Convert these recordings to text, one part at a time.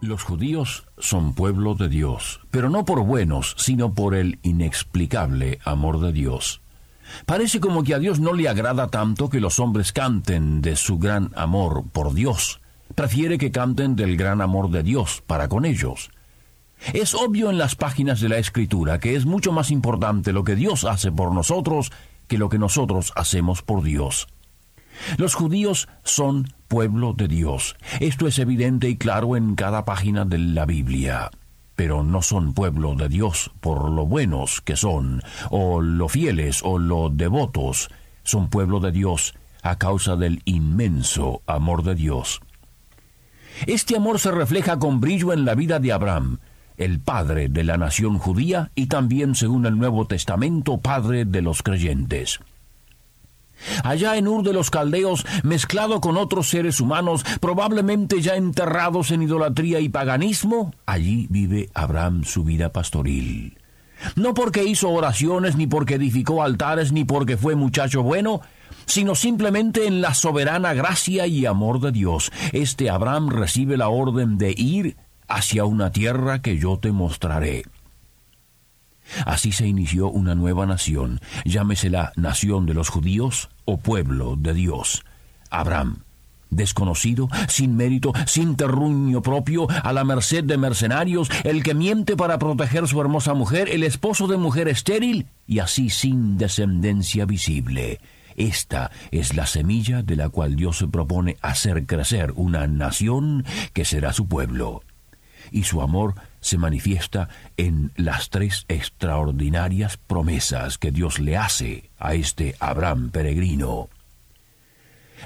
Los judíos son pueblo de Dios, pero no por buenos, sino por el inexplicable amor de Dios. Parece como que a Dios no le agrada tanto que los hombres canten de su gran amor por Dios. Prefiere que canten del gran amor de Dios para con ellos. Es obvio en las páginas de la Escritura que es mucho más importante lo que Dios hace por nosotros que lo que nosotros hacemos por Dios. Los judíos son pueblo de Dios. Esto es evidente y claro en cada página de la Biblia. Pero no son pueblo de Dios por lo buenos que son, o lo fieles, o lo devotos. Son pueblo de Dios a causa del inmenso amor de Dios. Este amor se refleja con brillo en la vida de Abraham, el padre de la nación judía y también, según el Nuevo Testamento, padre de los creyentes. Allá en Ur de los Caldeos, mezclado con otros seres humanos, probablemente ya enterrados en idolatría y paganismo, allí vive Abraham su vida pastoril. No porque hizo oraciones, ni porque edificó altares, ni porque fue muchacho bueno, sino simplemente en la soberana gracia y amor de Dios. Este Abraham recibe la orden de ir hacia una tierra que yo te mostraré. Así se inició una nueva nación, llámese la nación de los judíos o pueblo de Dios. Abraham, desconocido, sin mérito, sin terruño propio, a la merced de mercenarios, el que miente para proteger su hermosa mujer, el esposo de mujer estéril, y así sin descendencia visible. Esta es la semilla de la cual Dios se propone hacer crecer una nación que será su pueblo y su amor se manifiesta en las tres extraordinarias promesas que Dios le hace a este Abraham peregrino.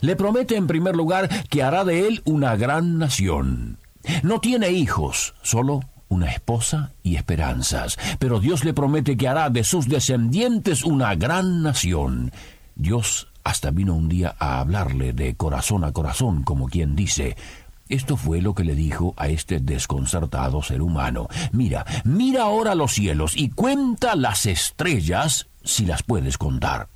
Le promete en primer lugar que hará de él una gran nación. No tiene hijos, solo una esposa y esperanzas, pero Dios le promete que hará de sus descendientes una gran nación. Dios hasta vino un día a hablarle de corazón a corazón, como quien dice, esto fue lo que le dijo a este desconcertado ser humano. Mira, mira ahora los cielos y cuenta las estrellas si las puedes contar.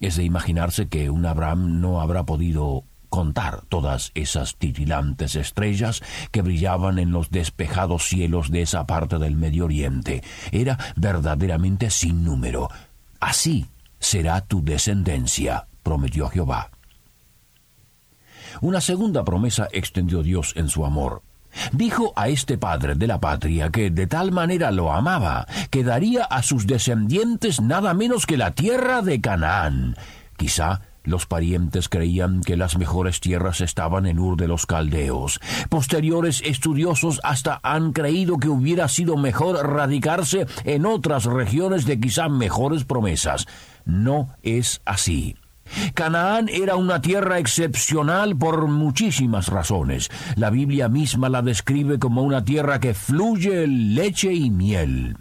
Es de imaginarse que un Abraham no habrá podido contar todas esas titilantes estrellas que brillaban en los despejados cielos de esa parte del Medio Oriente. Era verdaderamente sin número. Así será tu descendencia, prometió Jehová. Una segunda promesa extendió Dios en su amor. Dijo a este padre de la patria que de tal manera lo amaba que daría a sus descendientes nada menos que la tierra de Canaán. Quizá los parientes creían que las mejores tierras estaban en Ur de los Caldeos. Posteriores estudiosos hasta han creído que hubiera sido mejor radicarse en otras regiones de quizá mejores promesas. No es así. Canaán era una tierra excepcional por muchísimas razones. La Biblia misma la describe como una tierra que fluye leche y miel.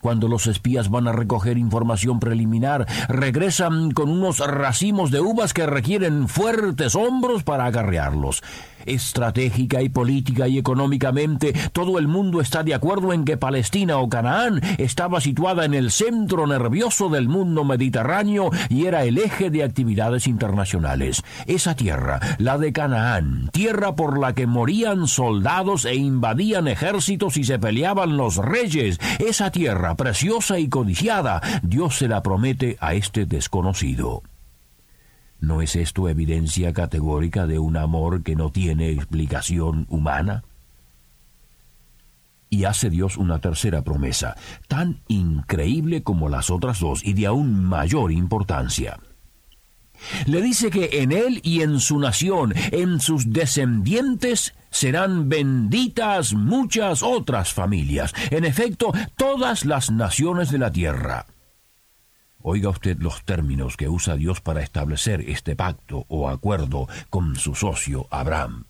Cuando los espías van a recoger información preliminar, regresan con unos racimos de uvas que requieren fuertes hombros para agarrearlos. Estratégica y política y económicamente, todo el mundo está de acuerdo en que Palestina o Canaán estaba situada en el centro nervioso del mundo mediterráneo y era el eje de actividades internacionales. Esa tierra, la de Canaán, tierra por la que morían soldados e invadían ejércitos y se peleaban los reyes, esa tierra preciosa y codiciada, Dios se la promete a este desconocido. ¿No es esto evidencia categórica de un amor que no tiene explicación humana? Y hace Dios una tercera promesa, tan increíble como las otras dos y de aún mayor importancia. Le dice que en él y en su nación, en sus descendientes, serán benditas muchas otras familias, en efecto, todas las naciones de la tierra. Oiga usted los términos que usa Dios para establecer este pacto o acuerdo con su socio Abraham.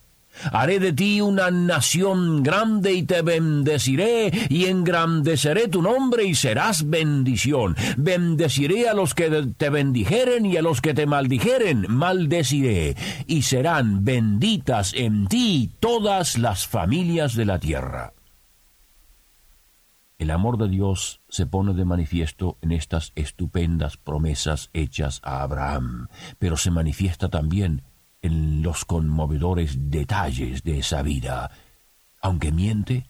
Haré de ti una nación grande y te bendeciré y engrandeceré tu nombre y serás bendición. Bendeciré a los que te bendijeren y a los que te maldijeren maldeciré. Y serán benditas en ti todas las familias de la tierra. El amor de Dios se pone de manifiesto en estas estupendas promesas hechas a Abraham, pero se manifiesta también en los conmovedores detalles de esa vida. Aunque miente,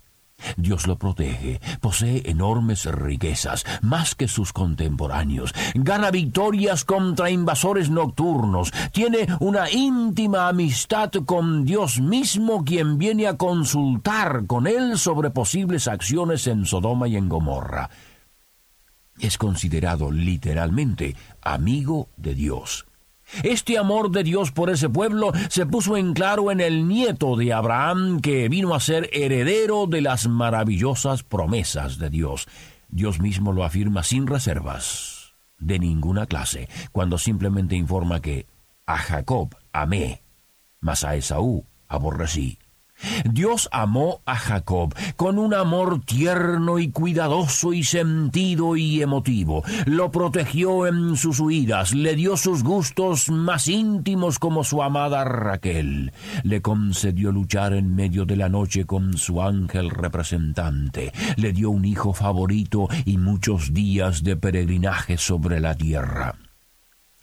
Dios lo protege, posee enormes riquezas, más que sus contemporáneos, gana victorias contra invasores nocturnos, tiene una íntima amistad con Dios mismo quien viene a consultar con él sobre posibles acciones en Sodoma y en Gomorra. Es considerado literalmente amigo de Dios. Este amor de Dios por ese pueblo se puso en claro en el nieto de Abraham que vino a ser heredero de las maravillosas promesas de Dios. Dios mismo lo afirma sin reservas, de ninguna clase, cuando simplemente informa que a Jacob amé, mas a Esaú aborrecí. Dios amó a Jacob con un amor tierno y cuidadoso y sentido y emotivo. Lo protegió en sus huidas, le dio sus gustos más íntimos como su amada Raquel. Le concedió luchar en medio de la noche con su ángel representante. Le dio un hijo favorito y muchos días de peregrinaje sobre la tierra.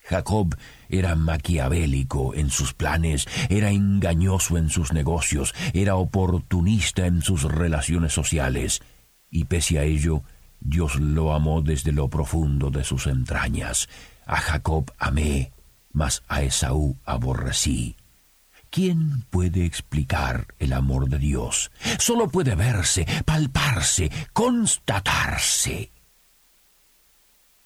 Jacob era maquiavélico en sus planes, era engañoso en sus negocios, era oportunista en sus relaciones sociales, y pese a ello, Dios lo amó desde lo profundo de sus entrañas. A Jacob amé, mas a Esaú aborrecí. ¿Quién puede explicar el amor de Dios? Solo puede verse, palparse, constatarse.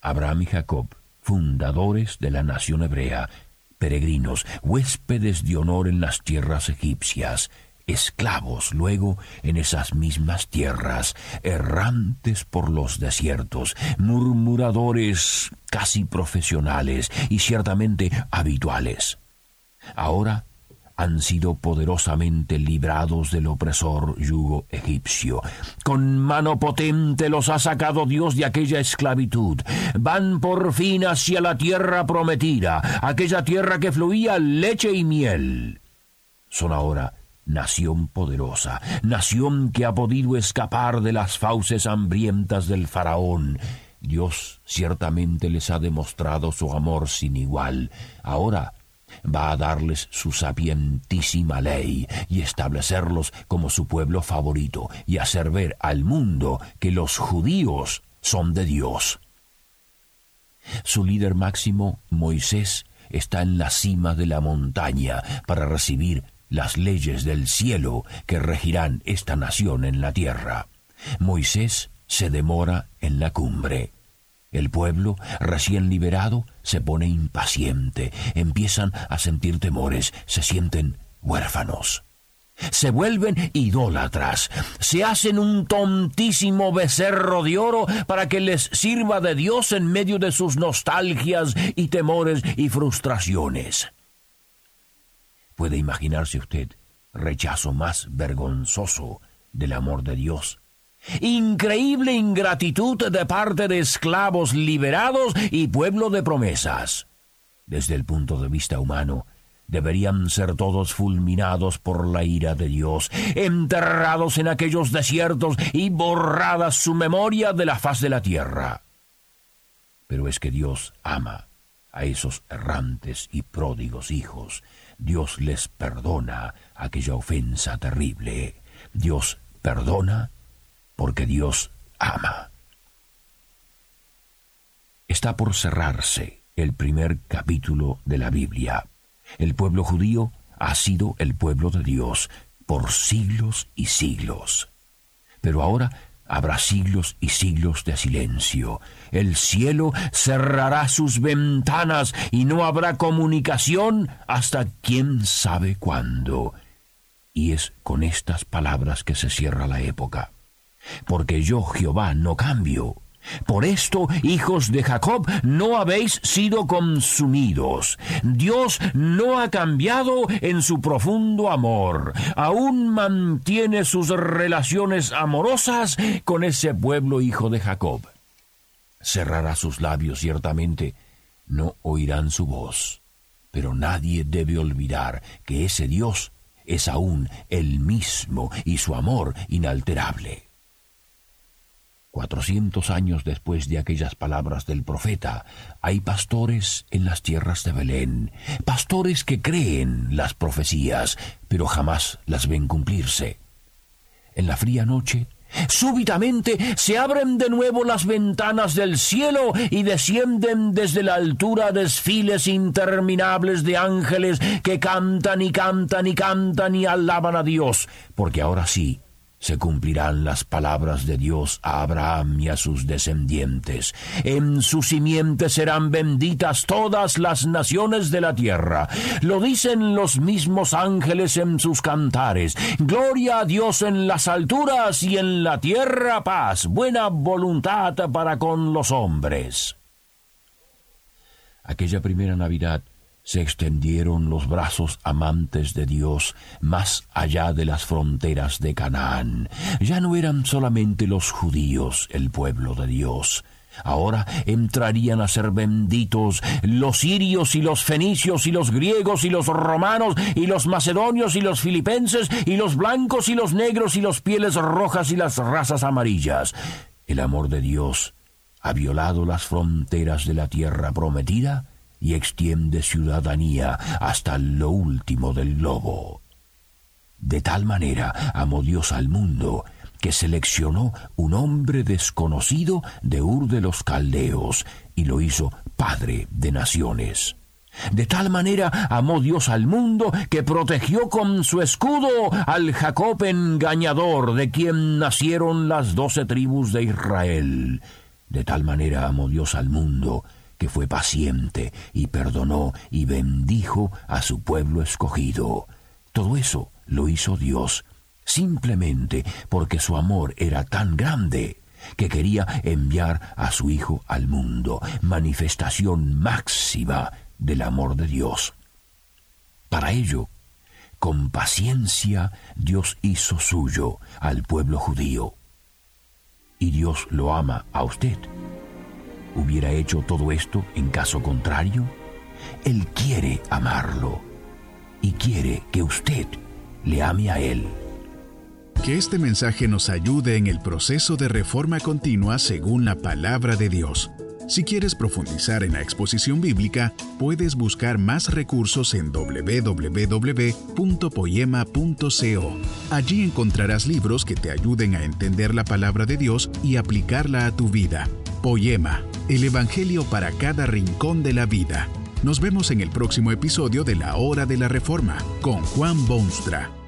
Abraham y Jacob fundadores de la nación hebrea, peregrinos, huéspedes de honor en las tierras egipcias, esclavos luego en esas mismas tierras, errantes por los desiertos, murmuradores casi profesionales y ciertamente habituales. Ahora han sido poderosamente librados del opresor yugo egipcio. Con mano potente los ha sacado Dios de aquella esclavitud. Van por fin hacia la tierra prometida, aquella tierra que fluía leche y miel. Son ahora nación poderosa, nación que ha podido escapar de las fauces hambrientas del faraón. Dios ciertamente les ha demostrado su amor sin igual. Ahora va a darles su sapientísima ley y establecerlos como su pueblo favorito y hacer ver al mundo que los judíos son de Dios. Su líder máximo, Moisés, está en la cima de la montaña para recibir las leyes del cielo que regirán esta nación en la tierra. Moisés se demora en la cumbre. El pueblo, recién liberado, se pone impaciente, empiezan a sentir temores, se sienten huérfanos. Se vuelven idólatras, se hacen un tontísimo becerro de oro para que les sirva de Dios en medio de sus nostalgias y temores y frustraciones. ¿Puede imaginarse usted rechazo más vergonzoso del amor de Dios Increíble ingratitud de parte de esclavos liberados y pueblo de promesas. Desde el punto de vista humano, deberían ser todos fulminados por la ira de Dios, enterrados en aquellos desiertos y borradas su memoria de la faz de la tierra. Pero es que Dios ama a esos errantes y pródigos hijos. Dios les perdona aquella ofensa terrible. Dios perdona porque Dios ama. Está por cerrarse el primer capítulo de la Biblia. El pueblo judío ha sido el pueblo de Dios por siglos y siglos. Pero ahora habrá siglos y siglos de silencio. El cielo cerrará sus ventanas y no habrá comunicación hasta quién sabe cuándo. Y es con estas palabras que se cierra la época porque yo Jehová no cambio, Por esto, hijos de Jacob, no habéis sido consumidos. Dios no ha cambiado en su profundo amor. Aún mantiene sus relaciones amorosas con ese pueblo hijo de Jacob. Cerrará sus labios ciertamente, no oirán su voz. Pero nadie debe olvidar que ese Dios es aún el mismo y su amor inalterable. Cuatrocientos años después de aquellas palabras del profeta, hay pastores en las tierras de Belén, pastores que creen las profecías, pero jamás las ven cumplirse. En la fría noche, Súbitamente se abren de nuevo las ventanas del cielo y descienden desde la altura desfiles interminables de ángeles que cantan y cantan y cantan y alaban a Dios, porque ahora sí, se cumplirán las palabras de Dios a Abraham y a sus descendientes. En su simiente serán benditas todas las naciones de la tierra. Lo dicen los mismos ángeles en sus cantares. Gloria a Dios en las alturas y en la tierra paz, buena voluntad para con los hombres. Aquella primera Navidad se extendieron los brazos amantes de Dios más allá de las fronteras de Canaán. Ya no eran solamente los judíos el pueblo de Dios. Ahora entrarían a ser benditos los sirios y los fenicios y los griegos y los romanos y los macedonios y los filipenses y los blancos y los negros y los pieles rojas y las razas amarillas. El amor de Dios ha violado las fronteras de la tierra prometida y extiende ciudadanía hasta lo último del globo. De tal manera amó Dios al mundo que seleccionó un hombre desconocido de Ur de los Caldeos y lo hizo padre de naciones. De tal manera amó Dios al mundo que protegió con su escudo al Jacob engañador, de quien nacieron las doce tribus de Israel. De tal manera amó Dios al mundo que fue paciente y perdonó y bendijo a su pueblo escogido. Todo eso lo hizo Dios simplemente porque su amor era tan grande que quería enviar a su Hijo al mundo, manifestación máxima del amor de Dios. Para ello, con paciencia Dios hizo suyo al pueblo judío. Y Dios lo ama a usted hubiera hecho todo esto en caso contrario? Él quiere amarlo y quiere que usted le ame a Él. Que este mensaje nos ayude en el proceso de reforma continua según la palabra de Dios. Si quieres profundizar en la exposición bíblica, puedes buscar más recursos en www.poema.co. Allí encontrarás libros que te ayuden a entender la palabra de Dios y aplicarla a tu vida. Poema, el Evangelio para cada rincón de la vida. Nos vemos en el próximo episodio de La Hora de la Reforma con Juan Bonstra.